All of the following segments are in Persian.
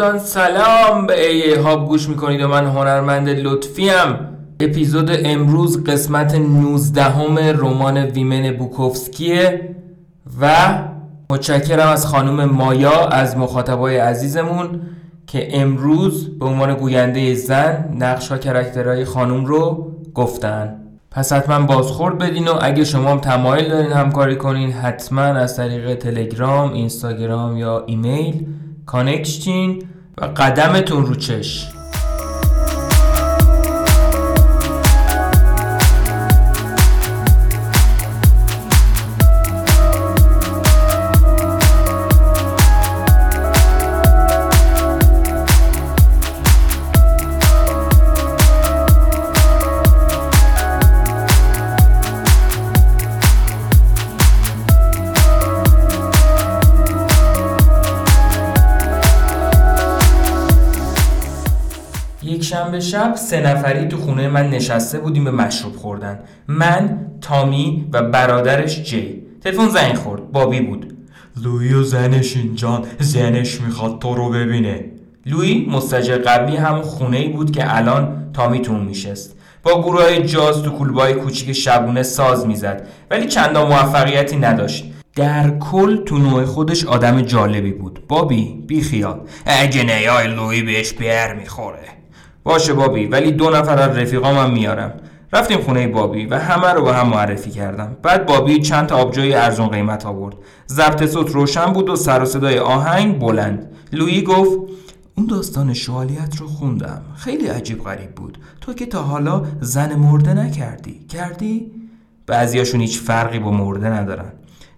دوستان سلام. به ای هاب گوش می‌کنید و من هنرمند لطفیم اپیزود امروز قسمت 19 هم رمان Women بوکوفسکیه و متشکرم از خانم مایا از مخاطبای عزیزمون که امروز به عنوان گوینده زن نقش و کرکترهای خانم رو گفتن. پس حتما بازخورد بدین و اگه شما هم تمایل دارین همکاری کنین حتما از طریق تلگرام، اینستاگرام یا ایمیل کانکشتین. و قدمتون رو چش. شب سه نفری تو خونه من نشسته بودیم به مشروب خوردن. من تامی و برادرش جی. تلفن زنگ خورد. بابی بود. لوی و زنش اینجان زنش می‌خواد تو رو ببینه. لوی مستجر قبلی هم خونه ای بود که الان تامی تون میشست. با گروه های جاز تو کلبای کوچیک شبونه ساز می‌زد. ولی چندان موفقیتی نداشت. در کل تو نوع خودش آدم جالبی بود. بابی بی خیال اگه نیای لوی بهش بیر می‌خوره. باشه بابی ولی دو نفر از رفیقام هم میارم. رفتیم خونه بابی و همه رو به هم معرفی کردم. بعد بابی چند تا آبجوی ارزون قیمت آورد. ضبط صوت روشن بود و سر و صدای آهنگ بلند. لویی گفت اون داستان شوالیت رو خوندم. خیلی عجیب غریب بود. تو که تا حالا زن مرده نکردی. کردی؟ بعضیاشون هیچ فرقی با مرده ندارن.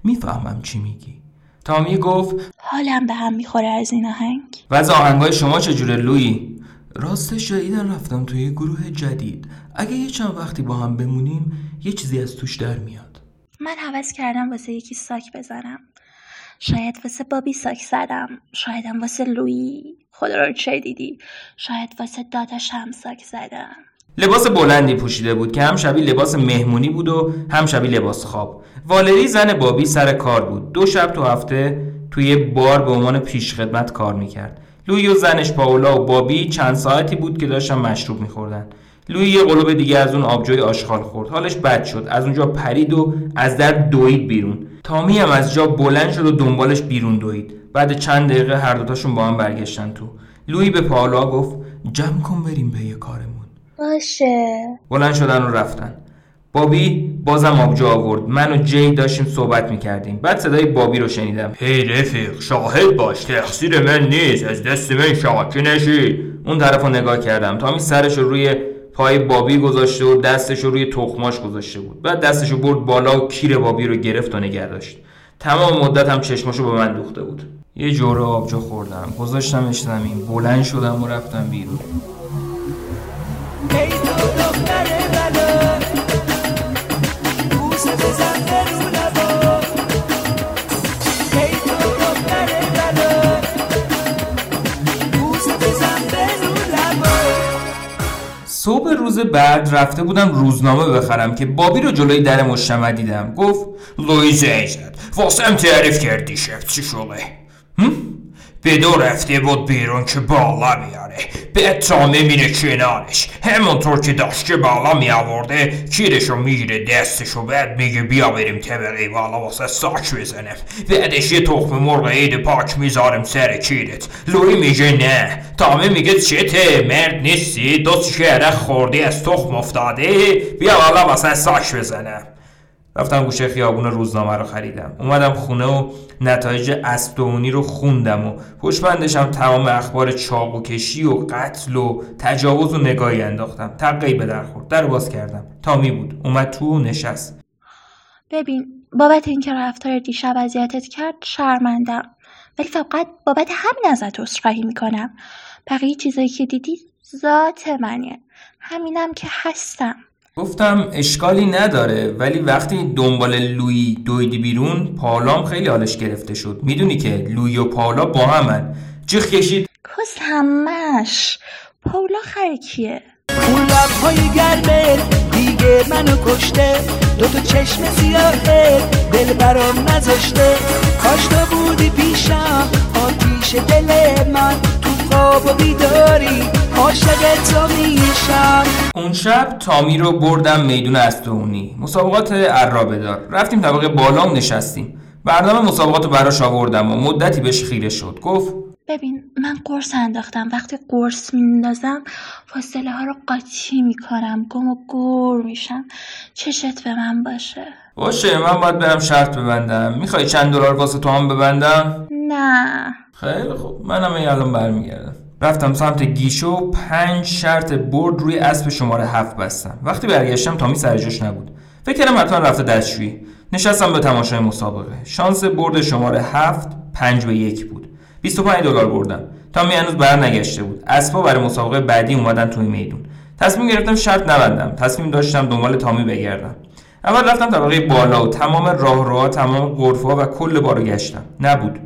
می‌فهمم چی میگی. تامی گفت حالم به هم می‌خوره از این آهنگ. و از آهنگای شما چجوره لویی راستش جدیدن رفتم توی گروه جدید. اگه یه چند وقتی با هم بمونیم یه چیزی از توش در میاد. من حوض کردم واسه یکی ساک بزنم. شاید واسه بابی ساک زدم. شایدم واسه لویی خدا رو چه دیدی. شاید واسه داداش هم ساک زدم. لباس بلندی پوشیده بود که هم شبیه لباس مهمونی بود و هم شبیه لباس خواب. والری زن بابی سر کار بود. دو شب تو هفته توی بار به عنوان پیشخدمت کار می‌کرد. لوی و زنش پاولا و بابی چند ساعتی بود که داشتن مشروب میخوردن. لوی یه قلوب دیگه از اون آبجوی آشغال خورد. حالش بد شد. از اونجا پرید و از در دوید بیرون. تامی هم از جا بلند شد و دنبالش بیرون دوید. بعد چند دقیقه هر دوتاشون با هم برگشتن تو. لوی به پاولا گفت جمع کن بریم به یه کارمون. باشه. بلند شدن و رفتن. بابی بازم آبجو آورد. من و جی داشتیم صحبت می‌کردیم. بعد صدای بابی رو شنیدم. هی رفیق شاهد باش. تقصیر من نیست. از دست من شاکی نشی. اون طرف رو نگاه کردم. تامی سرش رو روی پای بابی گذاشته و دستش رو روی تخماش گذاشته بود. بعد دستش رو برد بالا و کیر بابی رو گرفت و نگه داشت. تمام مدت هم چشماشو به من دوخته بود. یه جوره آبجو خوردم. گذاشتمش زمین. بلند شدم و رفتم بیرون. صبح روز بعد رفته بودم روزنامه بخرم که بابی رو جلوی در مشتمه دیدم. گفت لویزه زد واسم تعریف کردی شفت چی شده به دو رفته بود بیرون که بالا بیاره به تامه میره کنارش همونطور که داشت که بالا می آورده کیرشو میگیره دستشو بعد میگه بیا بریم طبقه بالا واسه ساک بزنم بعدش یه تخم مرغ عید پاک میذارم سر کیرت لوی میگه نه تامه میگه چته مرد نیستی دو شهره خوردی از تخم افتاده بیا بالا واسه ساک بزنم رفتم گوشه خیابون روزنامه رو خریدم. اومدم خونه و نتایج استونی رو خوندم و پشمندشم تمام اخبار چاقو کشی و قتل و تجاوز و نگاهی انداختم. تقی به در خورد. در باز کردم. تامی بود. اومد تو و نشست. ببین بابت اینکه رفتار دیشب اذیتت کرد شرمندم. ولی فقط بابت همین ازت عذرخواهی می‌کنم. بقیه چیزایی که دیدی ذات منه. همینم که هستم. گفتم اشکالی نداره ولی وقتی دنبال لوی دویدی بیرون پالام خیلی حالش گرفته شد. می‌دونی که لوی و پالا با همن. جیخ کشید. کس همش پاولا خرکیه اون لبهای گرمه دیگه منو کشته. دو تا چشم سیاهه دل برام نذاشته. کاش تو بودی پیشم آتیش دل من. تو خواب و بیداری عاشق تو میشم. اون شب تامی رو بردم میدون استونی. مسابقات عرابه دار. رفتیم طبقه بالا و نشستیم. برنامه مسابقات رو براش آوردم و مدتی بهش خیره شد. گفت ببین من قرص انداختم. وقتی قرص میندازم فاصله ها رو قاطی می‌کنم. گم و گور میشم. چشت به من باشه. باشه من باید برم شرط ببندم. می‌خوای چند دلار واسه تو هم ببندم؟ نه. خیلی خوب. منم این الان برمیگردم. رفتم سمت گیشو پنج شرط برد روی اسب شماره هفت بستم. وقتی برگشتم تامی سر جاش نبود. فکر کردم حتما رفته دستشویی. نشستم به تماشای مسابقه. شانس برد شماره هفت پنج به یک بود. 25 دلار بردم تامی هنوز بر نگشته بود. اسبا برای مسابقه بعدی اومدن توی میدون. تصمیم گرفتم شرط نبندم. تصمیم داشتم دنبال تامی بگردم. اول رفتم طبقه بالا و تمام راهروها تمام غرفه‌ها و کل بارو گشتم. نبود.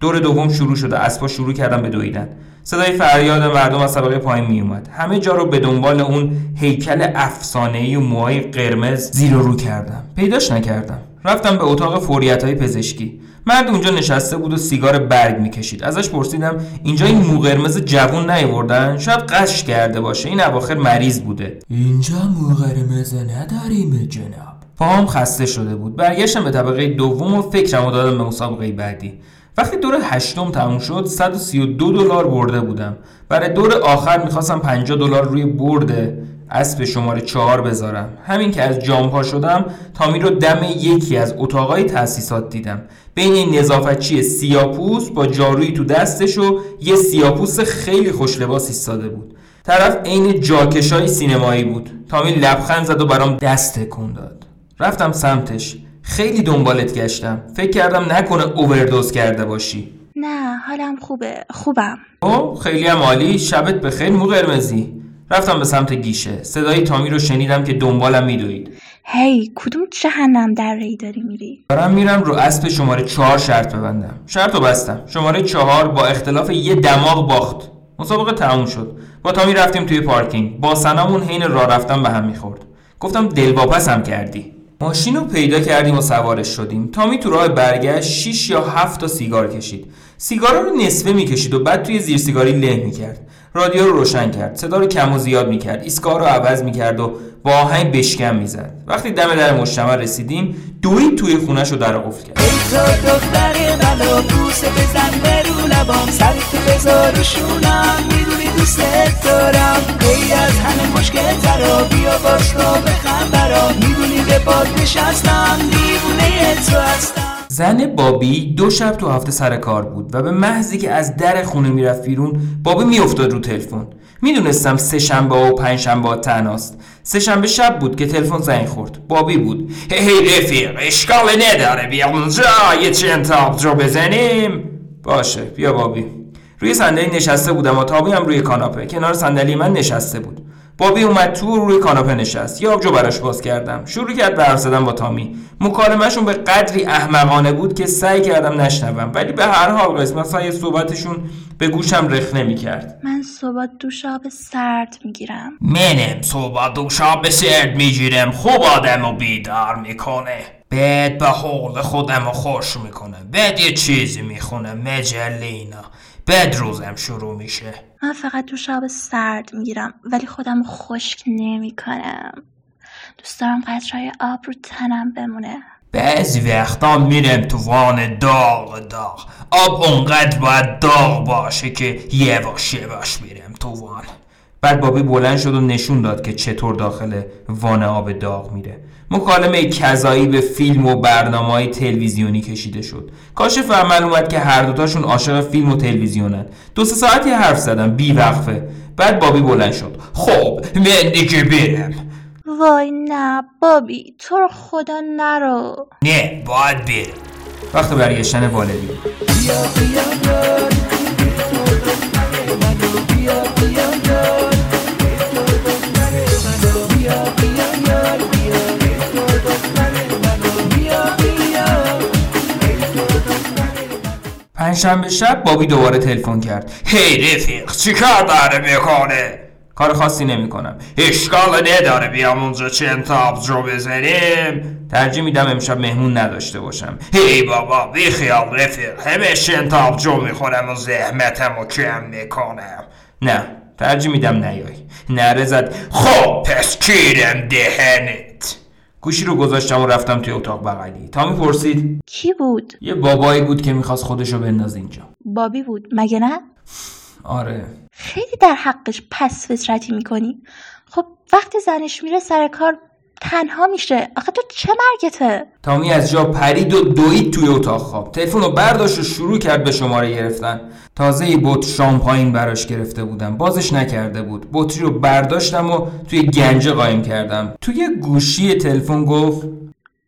دور دوم شروع شده اسبا شروع کردن به دویدن. صدای فریاد مردم از طبقه پایین می اومد همه جا رو به دنبال اون هیکل افسانه‌ای و موهای قرمز زیر رو کردم. پیداش نکردم. رفتم به اتاق فوریت های پزشکی. مرد اونجا نشسته بود و سیگار برگ می‌کشید. ازش پرسیدم اینجا این مو قرمز جوون نیوردن شاید قش کرده باشه این اواخر مریض بوده. اینجا مو قرمز نداریم جناب. پاهم خسته شده بود. برگشتم به طبقه دوم و فکرم رو دادم به مسابقه بعدی. وقتی دور هشتم تموم شد 132 دلار برده بودم. برای دور آخر می‌خواستم 50 دلار روی برده اسب شماره چهار بذارم. همین که از جامپا شدم تامی رو دم یکی از اتاقای تأسیسات دیدم. بین این نظافتچی سیاپوس با جارویی تو دستش و یه سیاپوس خیلی خوش لباس ایستاده بود. طرف عین جاکشای سینمایی بود. تامی لبخند زد و برام دست تکون داد. رفتم سمتش. خیلی دنبالت گشتم. فکر کردم نکنه اووردوز کرده باشی. نه حالم خوبه. خوبم. او خیلی هم عالی. شبت بخیر مو قرمزی. رفتم به سمت گیشه. صدای تامی رو شنیدم که دنبالم میدوید. هی کدوم جهنم در ری داری میری؟ دارم میرم رو اسب شماره چهار شرط ببندم. شرط رو بستم. شماره چهار با اختلاف یه دماغ باخت. مسابقه تموم شد. با تامی رفتیم توی پارکینگ. با سنامون حین راه رفتن به هم می‌خورد. گفتم دلواپس هم کردی. ماشین رو پیدا کردیم و سوارش شدیم. تامی تو راه برگشت 6 یا 7 تا سیگار کشید. سیگارا رو نصفه می‌کشید و بعد توی زیر سیگاری له می‌کرد. رادیو رو روشن کرد. صدا رو کم و زیاد می‌کرد. ایستگاه رو عوض می‌کرد و با آهنگ بشکم می‌زد. وقتی دم در مجتمع رسیدیم دوید توی خونش رو در قفل کرد. ای تو دختر منو بوسه بزن به رو لبام سر تو بذار رو شونم می‌دونی دوست دارم. ای از همه مشکل ترا بیا باش رو بخم برام. می‌دونی به باد نشستم دیوونه تو هستم. زن بابی دو شب تو هفته سر کار بود و به محضی که از در خونه می‌رفت بیرون بابی میافتاد رو تلفن. می‌دونستم سه شنبه و پنج شنبه تنهاست. سه شنبه شب بود که تلفن زنگ خورد. بابی بود. هی رفیق اشکال نداره. بیا اونجا یه چند تا آبجو بزنیم. باشه بیا بابی. روی صندلی نشسته بودم و تابی هم روی کاناپه. کنار صندلی من نشسته بود. بابی اومد تو و روی کاناپه نشست. یه آبجو براش باز کردم. شروع کرد به حرف زدن با تامی. مکالمهشون به قدری احمقانه بود که سعی کردم نشنوم. ولی به هر حال قسمت های صحبتشون به گوشم رخ نمی‌کرد. من صبح دوش آب سرد می‌گیرم. منم صبح دوش آب سرد می‌گیرم. خوب آدم رو بیدار می‌کنه. بعد به حال خودم خوش می‌کنه. بعد یه چیزی می‌خونه. مجله اینا بعد روزم شروع میشه. من فقط دوش آب سرد می‌گیرم ولی خودم خشک نمی‌کنم. دوست دارم قطرهای آب رو تنم بمونه. بعضی وقتا میرم تو وان داغ داغ. آب اونقدر باید داغ باشه که یواش یواش میرم تو وان. بعد بابی بلند شد و نشون داد که چطور داخل وان آب داغ میره. مکالمه کذایی به فیلم و برنامه های تلویزیونی کشیده شد. کاشف عمل اومد که هر دوتاشون عاشق فیلم و تلویزیونن. دو سه ساعتی حرف زدن بی وقفه. بعد بابی بلند شد. خب من دیگه برم. وای نه بابی تو رو خدا نرو. نه باید برم. وقت برگشتن والدی بیا بیا. پنجشنبه شب بابی دوباره تلفن کرد. هی رفیق چیکار داره می‌کنه کار خاصی نمی‌کنم. اشکال نداره بیام اونجا چند تا آبجو بزنیم. ترجیح میدم امشب مهمون نداشته باشم. هی بابا بی خیال رفیق. همه چند تا آبجو می‌خورم و زحمتم و کم می‌کنم. نه ترجیح میدم نیای. نره زد خب پس کیرم دهنت؟ گوشی رو گذاشتم و رفتم توی اتاق بغلی. تامی پرسید کی بود؟ یه بابایی بود که می‌خواست خودشو بنداز اینجا. بابی بود. مگه نه؟ آره. خیلی در حقش پس فطرتی می‌کنی. خب وقتی زنش میره سر کار تنها میشه. آخه تو چه مرگته تامی از جا پرید و دوید توی اتاق خواب. تلفن رو برداشت و شروع کرد به شماره گرفتن. تازه یه بطر شامپاین براش گرفته بودم. بازش نکرده بود. بطری رو برداشتم و توی گنجه قایم کردم. توی گوشی تلفن گفت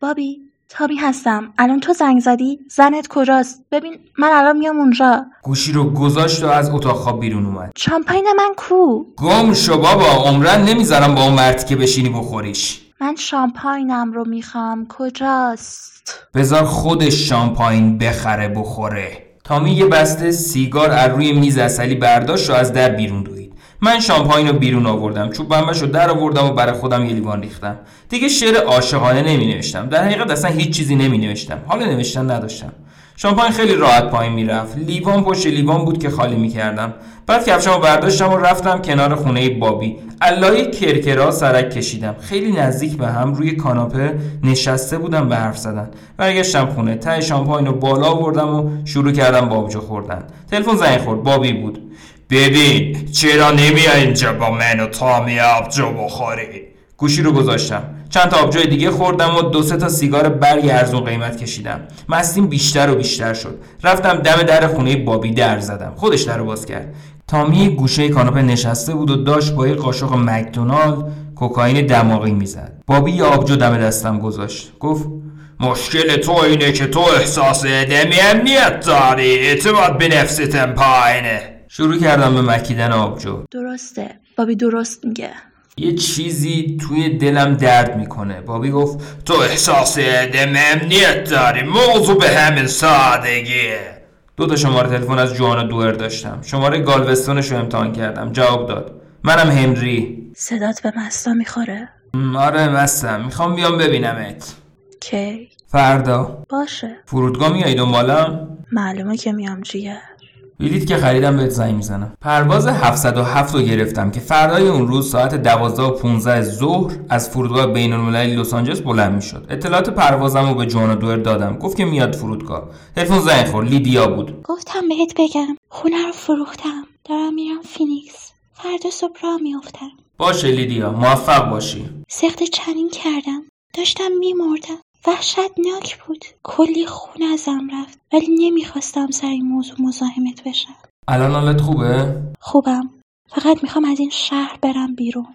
بابی تامی هستم. الان تو زنگ زدی؟ زنت کجاست؟ ببین من الان میام اونجا. گوشی رو گذاشت و از اتاق خواب بیرون اومد. شامپاین من کو؟ گم شو بابا. عمرن نمی‌ذارم با اون مرد که بشینی بخوریش. من شامپاینم رو می‌خوام. کجاست؟ بذار خودش شامپاین بخره بخوره. تامی یه بسته سیگار از روی میز اصلی برداشت و از در بیرون دوید. من شامپاین رو بیرون آوردم. چوب بمبش رو در آوردم و برای خودم یه لیوان ریختم. دیگه شعر عاشقانه نمی نوشتم. در حقیقت اصلا هیچ چیزی نمی نوشتم. حال نوشتن نداشتم. شامپاین خیلی راحت پایین می‌رفت. لیوان پشت لیوان بود که خالی می‌کردم. بعد کفشمو برداشتم و رفتم کنار خونه بابی. علای کرکرا سرک کشیدم. خیلی نزدیک به هم روی کاناپه نشسته بودم به حرف زدن. برگشتم خونه. ته شامپاین رو بالا آوردم و شروع کردم با آبجو خوردن. تلفن زنگ خورد. بابی بود. ببین چرا نمیای اینجا با من و تامی آبجو بخوری؟ گوشی رو گذاشتم. چند تا آبجوی دیگه خوردم و دو سه تا سیگار برگ ارزون قیمت کشیدم. مستیم بیشتر و بیشتر شد. رفتم دم در خونه بابی در زدم. خودش در رو باز کرد. تامی گوشه کاناپه نشسته بود و داشت با یه قاشق مکدونالد کوکائین دماغی می‌زد. بابی یه آبجو دم دستم گذاشت. گفت مشکل تو اینه که تو احساس عدم امنیت داری. اعتماد به نفستم پایینه. شروع کردم به مکیدن آبجو. درسته. بابی درست میگه. یه چیزی توی دلم درد می‌کنه. بابی گفت تو احساس عدم امنیت داری موضوع به همین سادگیه دو تا شماره تلفن از جوانا دوئر داشتم. شماره گالوستونش رو امتحان کردم. جواب داد. منم هنری. صدات به مستا می‌خوره؟ آره مستم می‌خوام بیام ببینمت. کی؟ فردا. باشه. فرودگاه میای دنبالم؟ معلومه که میام جیگر بلیت که خریدم بهت زنگ می‌زنم. پرواز 707 رو گرفتم که فردای اون روز ساعت 12 و 15 ظهر از فرودگاه بین المللی لس آنجلس بلند می‌شد. اطلاعات پروازم رو به جوانا دوئر دادم. گفت که میاد فرودگاه. تلفن زنگ خورد. لیدیا بود. گفتم بهت بگم. خونه رو فروختم. دارم میرم فینیکس. فردا صبح راه میافتم. باشه لیدیا. موفق باشی. سخت چنین کردم. داشتم میمردم. وحشتناک بود. کلی خون ازم رفت. ولی نمی‌خواستم سر این موضوع مزاحمت بشم. الان حالت خوبه؟ خوبم. فقط می‌خوام از این شهر برم بیرون.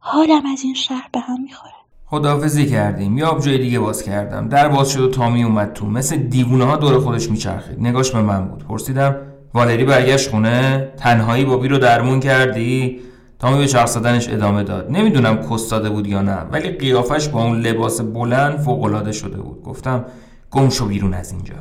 حالم از این شهر به هم می‌خوره. خداحافظی کردیم. یا آبجوی دیگه باز کردم. در باز شد و تامی اومد تو. مثل دیوونه ها دور خودش میچرخید. نگاش به من بود. پرسیدم والری برگشت خونه؟ تنهایی بابی رو درمون کردی؟ به چرخ زدنش ادامه داد. نمی‌دونم کستاده بود یا نه ولی قیافش با اون لباس بلند فوق شده بود. گفتم گم شو بیرون از اینجا.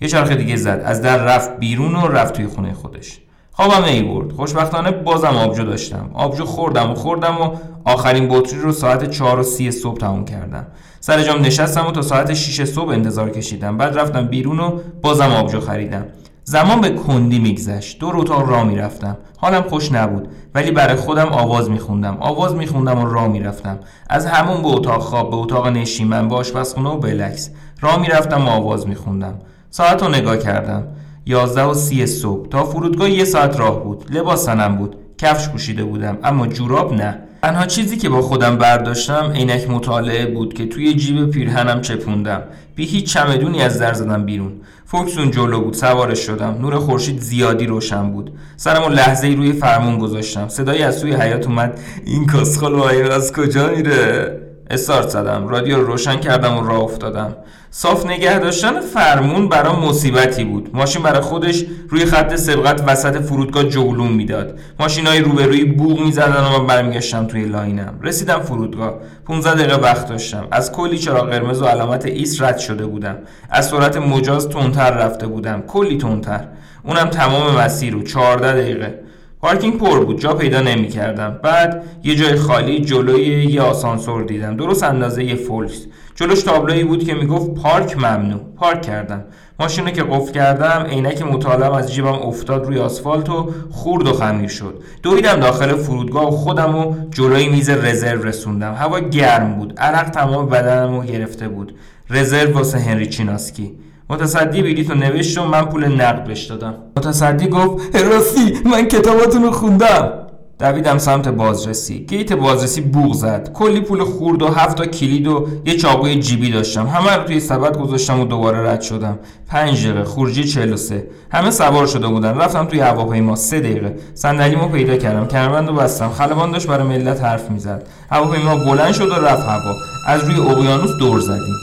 یه چرخ دیگه زد. از در رفت بیرون و رفت توی خونه خودش. خوابم ای برد خوشبختانه بازم آبجو داشتم. آبجو خوردم و خوردم و آخرین بطری رو ساعت چهار و سی صبح تموم کردم. سر جام نشستم و تا ساعت 6 صبح انتظار کشیدم. بعد رفتم بیرون و بازم آبجو خریدم. زمان به کندی میگذشت. دور اتاق راه می‌رفتم. حالم خوش نبود ولی برای خودم آواز میخوندم. آواز میخوندم و راه می‌رفتم. از همون به اتاق خواب به اتاق نشیمن به آشپزخونه و بلکس راه می‌رفتم و آواز میخوندم. ساعت رو نگاه کردم. یازده و سی صبح. تا فرودگاه یه ساعت راه بود. لباس بود. کفش پوشیده بودم. اما جوراب نه. تنها چیزی که با خودم برداشتم عینک مطالعه بود که توی جیب پیرهنم چپوندم. بی هیچ چمدونی از در زدم بیرون. فولکس اون جلو بود سوارش شدم. نور خورشید زیادی روشن بود. سرمو لحظه ای روی فرمون گذاشتم. صدایی از سوی حیاط اومد. این وایر از کجا میره؟ استارت زدم. رادیو رو روشن کردم و راه افتادم. صاف نگه داشتن فرمون برام مصیبتی بود. ماشین برای خودش روی خط سبقت وسط فرودگاه جولون می‌داد. ماشین های روبروی بوق می‌زدن و من برمیگشتم توی لاینم. رسیدم فرودگاه. 15 دقیقه وقت داشتم. از کلی چراغ قرمز و علامت ایست رد شده بودم. از سرعت مجاز تندتر رفته بودم. کلی تندتر. اونم تمام مسیر رو. 14 دقیقه. پارکینگ پر بود جا پیدا نمی کردم بعد یه جای خالی جلوی یه آسانسور دیدم. درست اندازه یه فولکس جلوش تابلویی بود که می‌گفت پارک ممنوع. پارک کردم. ماشینو که قفل کردم عینک مطالعم از جیبم افتاد روی آسفالت و خرد و خمیر شد. دویدم داخل فرودگاه و خودم و جلوی میز رزرو رسوندم. هوا گرم بود. عرق تمام بدنم گرفته بود. رزرو واسه هنری چیناسکی. متصدی بلیط رو نوشت و من پول نقد بهش دادم. متصدی گفت راستی من کتاباتون رو خوندم. دویدم سمت بازرسی. گیت بازرسی بوغ زد. کلی پول خورد و هفت تا کلید و یه چاقوی جیبی داشتم. همه رو توی سبد گذاشتم و دوباره رد شدم. پنج دقیقه خروجی 43 همه سوار شده بودن. رفتم توی هواپیما. سه دقیقه. صندلیمو پیدا کردم. کمربند بستم. خلبان داشت برای ملت حرف می‌زد. هواپیما بلند شد و رفت هوا. از روی اقیانوس دور زدیم.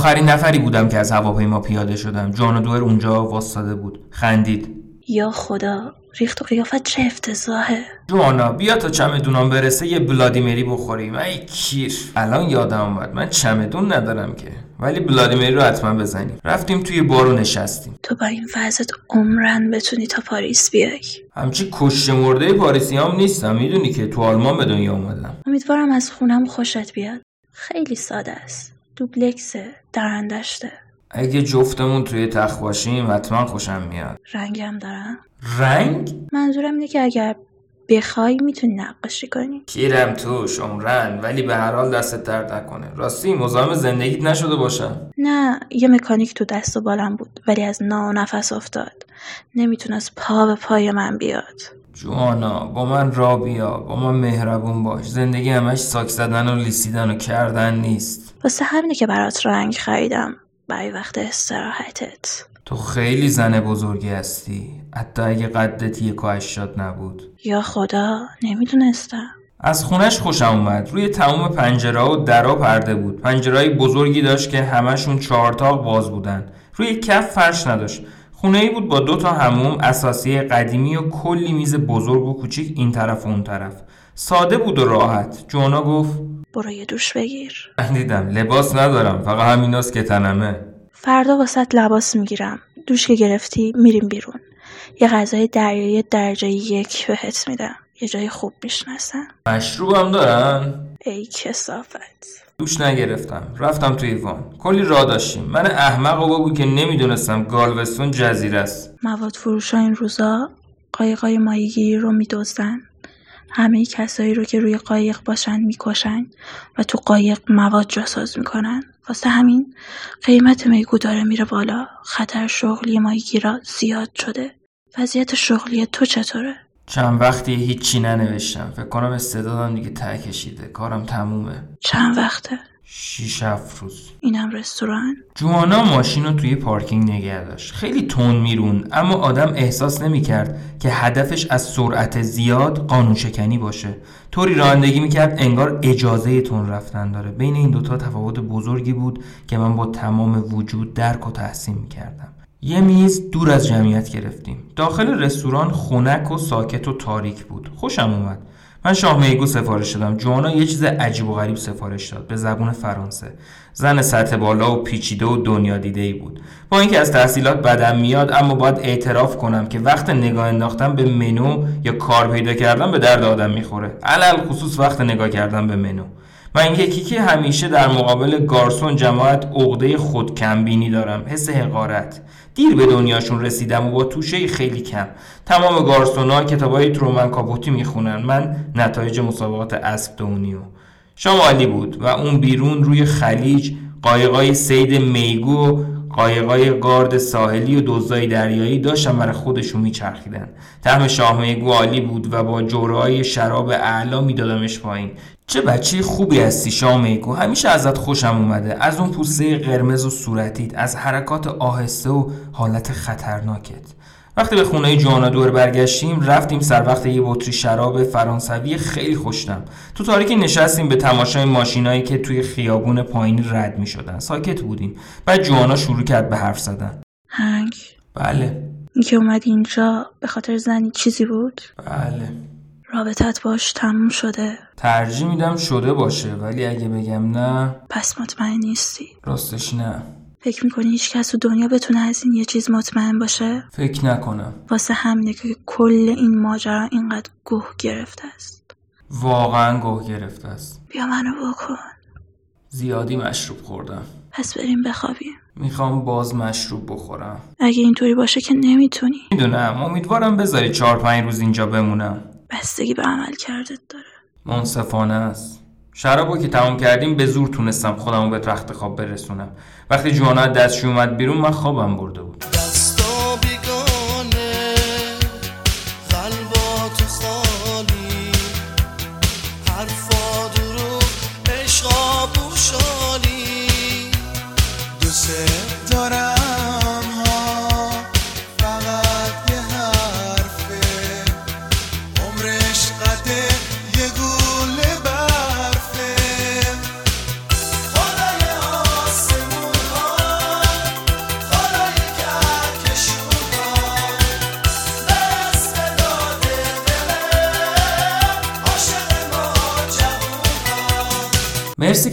آخرین نفری بودم که از هواپیما پیاده شدم. جان دور اونجا واستاده بود. خندید. یا خدا ریخت و قیافت چه افتضاحه. جوانا بیا تا چمدونام برسه یه بلادیمری بخوریم. ای کیر. الان یادم اومد. من چمدون ندارم که. ولی بلادیمری رو حتما بزنیم. رفتیم توی بارو نشستیم. تو با این وضعت عمرن بتونی تا پاریس بیای. همچی کشته مرده پاریسی هم نیستم. می‌دونی که تو آلمان به دنیا اومدم. امیدوارم از خونم خوشت بیاد. خیلی ساده است. دوبلکسه درندشته. اگه جفتمون توی تخت باشیم حتما خوشم میاد. رنگم دارم رنگ؟ منظورم اینه که اگر بخوای می‌تونی نقاشی کنی. کیرم توش عمرن ولی به هر حال دستت درد نکنه. راستی مزاحم زندگیت نشده باشم. نه یه مکانیک تو دست و بالم بود ولی از نا نفس افتاد. نمی‌تونست پا به پای من بیاد. جوانا با من را بیا با من مهربون باش. زندگی همش ساک زدن و لیسیدن و کردن نیست. واسه همینه که برات رنگ خریدم. برای وقت استراحتت. تو خیلی زن بزرگی هستی. حتی اگه قدت یک نبود. یا خدا نمی‌دونستم. از خونش خوشم اومد. روی تمام پنجره و درا پرده بود. پنجرهای بزرگی داشت که همشون چهارتاق باز بودن. روی کف فرش نداشت. خونه ای بود با دو تا هموم اساسی قدیمی و کلی میز بزرگ و کوچیک این طرف و اون طرف. ساده بود و راحت. جونا گفت برو یه دوش بگیر. دیدم. لباس ندارم. فقط همیناست که تنمه. فردا واسط لباس می‌گیرم. دوش که گرفتی میریم بیرون. یه غذای دریایی درجه یک بهت میدم. یه جای خوب می‌شناسم مشروب هم دارن؟ ای کسافت. دوش نگرفتم. رفتم توی وان کلی راه داشتیم. من احمق و بود که نمی‌دونستم گالوستون جزیره است. مواد فروش این روزا قایقای ماهیگیری رو میدزدن. همه کسایی رو که روی قایق باشن می‌کشن و تو قایق مواد جاساز می‌کنن. واسه همین قیمت میگو داره میره بالا. خطر شغلی ماهیگیرا زیاد شده. وضعیت شغلی تو چطوره؟ چند وقتی هیچی ننوشتم. فکر کنم استعدادم دیگه ته کشیده. کارم تمومه. چند وقته؟ شیش هفت روز. اینم رستوران؟ جوانا ماشین رو توی پارکینگ نگه داشت. خیلی تون میرون اما آدم احساس نمی‌کرد که هدفش از سرعت زیاد قانون شکنی باشه. طوری رانندگی می‌کرد انگار اجازه تون رفتن داره. بین این دوتا تفاوت بزرگی بود که من با تمام وجود درک و تحسین می‌کردم. یه میز دور از جمعیت گرفتیم. داخل رستوران خونک و ساکت و تاریک بود. خوشم اومد. من شاه میگو سفارش دادم. جوانا یه چیز عجیب و غریب سفارش داد. به زبون فرانسه. زن سطح بالا و پیچیده و دنیا دیده ای بود. با اینکه از تحصیلات بدم میاد اما باید اعتراف کنم که وقت نگاه انداختن به منو یا کار پیدا کردن به درد آدم می‌خوره. علل خصوص وقت نگاه کردن به منو. و اینکه کیکی همیشه در مقابل گارسون جماعت عقده خودکمبینی دارم حس حقارت. دیر به دنیاشون رسیدم و با توشه خیلی کم. تمام گارسونا کتابای ترومن کاپوتی می‌خونن. من نتایج مسابقات اسب دونیو. شام عالی بود و اون بیرون روی خلیج قایقای سید میگو قایقای گارد ساحلی و دزدای دریایی داشتن برای خودشون میچرخیدن. طعم شاه میگو عالی بود و با جورای شراب اعلا میدادمش پایین. چه بچه خوبی هستی شامیکو همیشه ازت خوشم اومده. از اون پوسته قرمز و صورتیت از حرکات آهسته و حالت خطرناکت. وقتی به خونه جوانا دور برگشتیم رفتیم سر وقت یه بطری شراب فرانسوی خیلی خوشتم تو تاریکی نشستیم به تماشای ماشینایی که توی خیابون پایینی رد می شدن ساکت بودیم. بعد جوانا شروع کرد به حرف زدن. هنگ. بله. این که اومد اینجا به خاطر زنی چیزی بود؟ بله. رابطت باش تموم شده. ترجیح میدم شده باشه ولی اگه بگم نه پس مطمئن نیستی. راستش نه. فکر می‌کنی هیچ کس تو دنیا بتونه از این یه چیز مطمئن باشه؟ فکر نکنم. واسه همینه که کل این ماجرا اینقدر گوه گرفته است. واقعا گوه گرفته است. بیا منو بکن زیادی مشروب خوردم. پس بریم بخوابیم. می‌خوام باز مشروب بخورم. اگه اینطوری باشه که نمی‌تونی. می‌دونم. امیدوارم بذاری چهار پنج روز اینجا بمونم. بستگی به عمل کردت داره. منصفانه است. شرابو که تمام کردیم به زور تونستم خودمو به تخت خواب برسونم. وقتی جوانا از دستشوی اومد بیرون من خوابم برده بود. دستا بیگانه قلبا تو خالی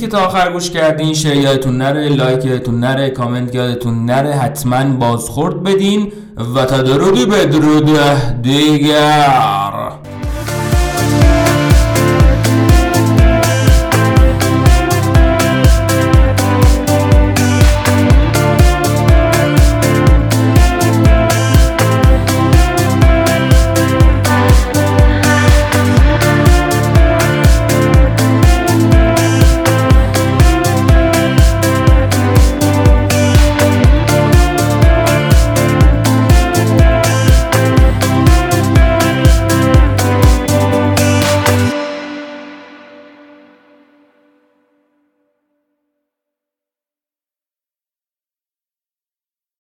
که تا آخر گوش کردین شیر یادتون نره لایک یادتون نره کامنت یادتون نره حتما بازخورد بدین و تا درودی به درود دیگر.